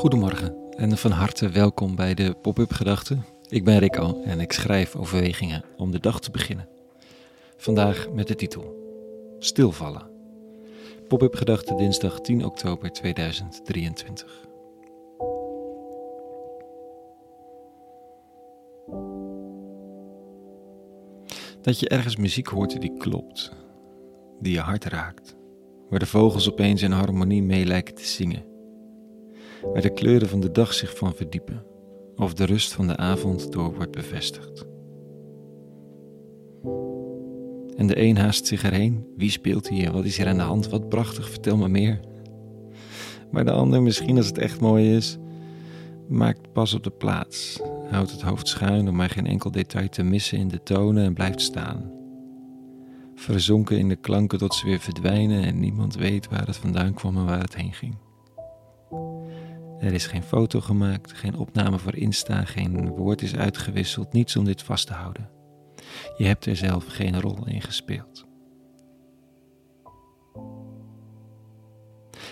Goedemorgen en van harte welkom bij de Pop-up Gedachten. Ik ben Rico en ik schrijf overwegingen om de dag te beginnen. Vandaag met de titel Stilvallen. Pop-up Gedachten dinsdag 10 oktober 2023. Dat je ergens muziek hoort die klopt, die je hart raakt, waar de vogels opeens in harmonie mee lijken te zingen waar de kleuren van de dag zich van verdiepen, of de rust van de avond door wordt bevestigd. En de een haast zich erheen. Wie speelt hier? Wat is hier aan de hand? Wat prachtig, vertel me meer. Maar de ander, misschien als het echt mooi is, maakt pas op de plaats. Houdt het hoofd schuin om maar geen enkel detail te missen in de tonen en blijft staan. Verzonken in de klanken tot ze weer verdwijnen en niemand weet waar het vandaan kwam en waar het heen ging. Er is geen foto gemaakt, geen opname voor Insta, geen woord is uitgewisseld, niets om dit vast te houden. Je hebt er zelf geen rol in gespeeld.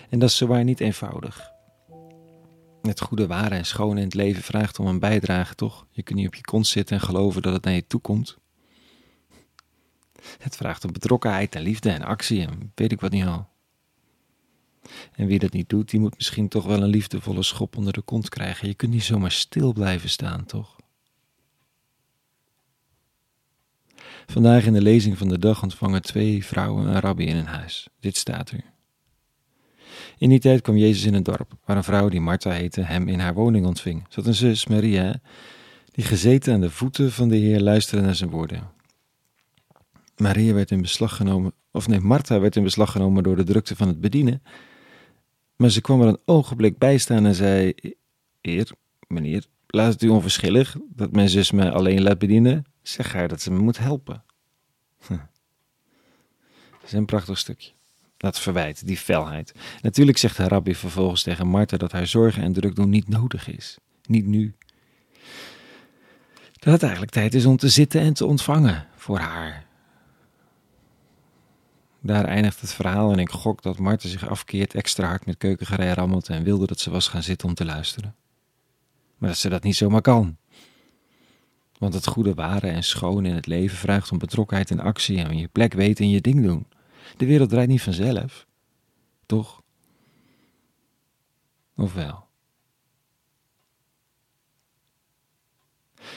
En dat is zowaar niet eenvoudig. Het goede, ware en schone in het leven vraagt om een bijdrage, toch? Je kunt niet op je kont zitten en geloven dat het naar je toe komt. Het vraagt om betrokkenheid en liefde en actie en weet ik wat niet al. En wie dat niet doet, die moet misschien toch wel een liefdevolle schop onder de kont krijgen. Je kunt niet zomaar stil blijven staan, toch? Vandaag in de lezing van de dag ontvangen twee vrouwen een rabbi in hun huis. Dit staat er. In die tijd kwam Jezus in een dorp, waar een vrouw die Martha heette hem in haar woning ontving. Zat een zus, Maria, die gezeten aan de voeten van de Heer luisterde naar zijn woorden. Maria werd in beslag genomen, of nee, Martha werd in beslag genomen door de drukte van het bedienen maar ze kwam er een ogenblik bij staan en zei: Heer, meneer, laat het u onverschillig dat mijn zus me alleen laat bedienen. Zeg haar dat ze me moet helpen. Dat is een prachtig stukje. Dat verwijt, die felheid. Natuurlijk zegt de rabbi vervolgens tegen Martha dat haar zorgen en druk doen niet nodig is. Niet nu. Dat het eigenlijk tijd is om te zitten en te ontvangen voor haar. Daar eindigt het verhaal en ik gok dat Marten zich afkeert, extra hard met keukengerei rammelt en wilde dat ze was gaan zitten om te luisteren. Maar dat ze dat niet zomaar kan. Want het goede, ware en schoon in het leven vraagt om betrokkenheid en actie en je plek weten en je ding doen. De wereld draait niet vanzelf. Toch? Of wel?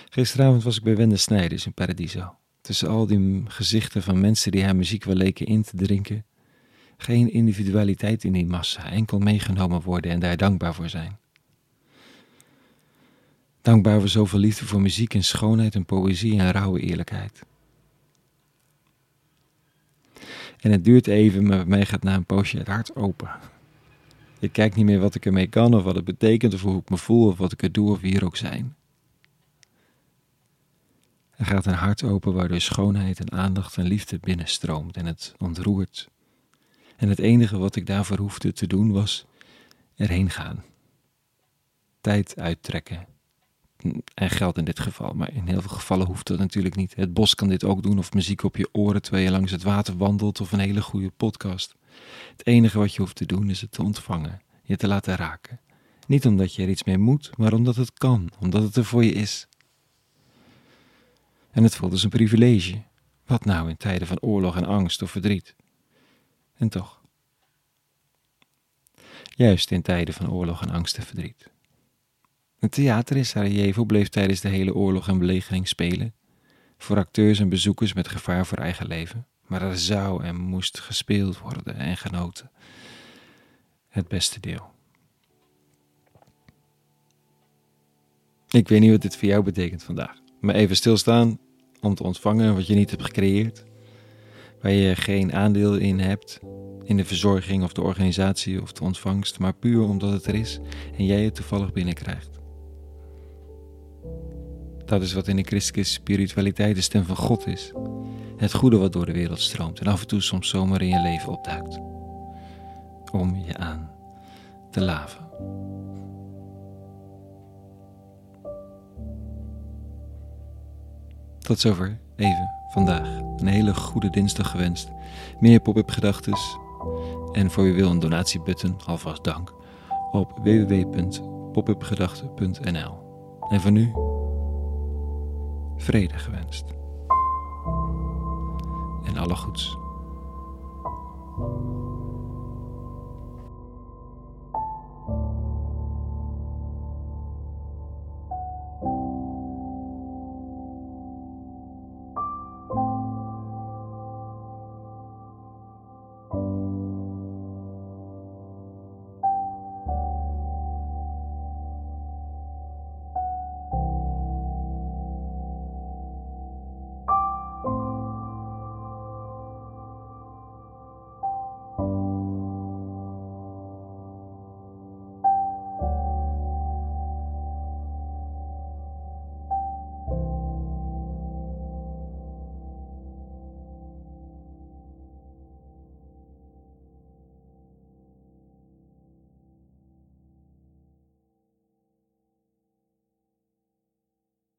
Gisteravond was ik bij Wende Snijders in Paradiso. Tussen al die gezichten van mensen die haar muziek wel leken in te drinken. Geen individualiteit in die massa, enkel meegenomen worden en daar dankbaar voor zijn. Dankbaar voor zoveel liefde voor muziek en schoonheid en poëzie en rauwe eerlijkheid. En het duurt even, maar bij mij gaat na een poosje het hart open. Ik kijk niet meer wat ik ermee kan of wat het betekent of hoe ik me voel of wat ik er doe of wie er ook zijn. Er gaat een hart open waardoor schoonheid en aandacht en liefde binnenstroomt en het ontroert. En het enige wat ik daarvoor hoefde te doen was erheen gaan. Tijd uittrekken. En geld in dit geval, maar in heel veel gevallen hoeft dat natuurlijk niet. Het bos kan dit ook doen, of muziek op je oren terwijl je langs het water wandelt, of een hele goede podcast. Het enige wat je hoeft te doen is het te ontvangen, je te laten raken. Niet omdat je er iets mee moet, maar omdat het kan, omdat het er voor je is. En het voelt als een privilege. Wat nou in tijden van oorlog en angst of verdriet? En toch. Juist in tijden van oorlog en angst en verdriet. Het theater in Sarajevo bleef tijdens de hele oorlog en belegering spelen. Voor acteurs en bezoekers met gevaar voor eigen leven. Maar er zou en moest gespeeld worden en genoten. Het beste deel. Ik weet niet wat dit voor jou betekent vandaag. Maar even stilstaan om te ontvangen wat je niet hebt gecreëerd. Waar je geen aandeel in hebt, in de verzorging of de organisatie of de ontvangst, maar puur omdat het er is en jij het toevallig binnenkrijgt. Dat is wat in de christelijke spiritualiteit de stem van God is. Het goede wat door de wereld stroomt en af en toe soms zomaar in je leven opduikt. Om je aan te laven. Tot zover even vandaag. Een hele goede dinsdag gewenst. Meer pop-up gedachtes. En voor wie wil een donatiebutton, alvast dank, op www popupgedachten.nl. En voor nu, vrede gewenst. En alle goeds.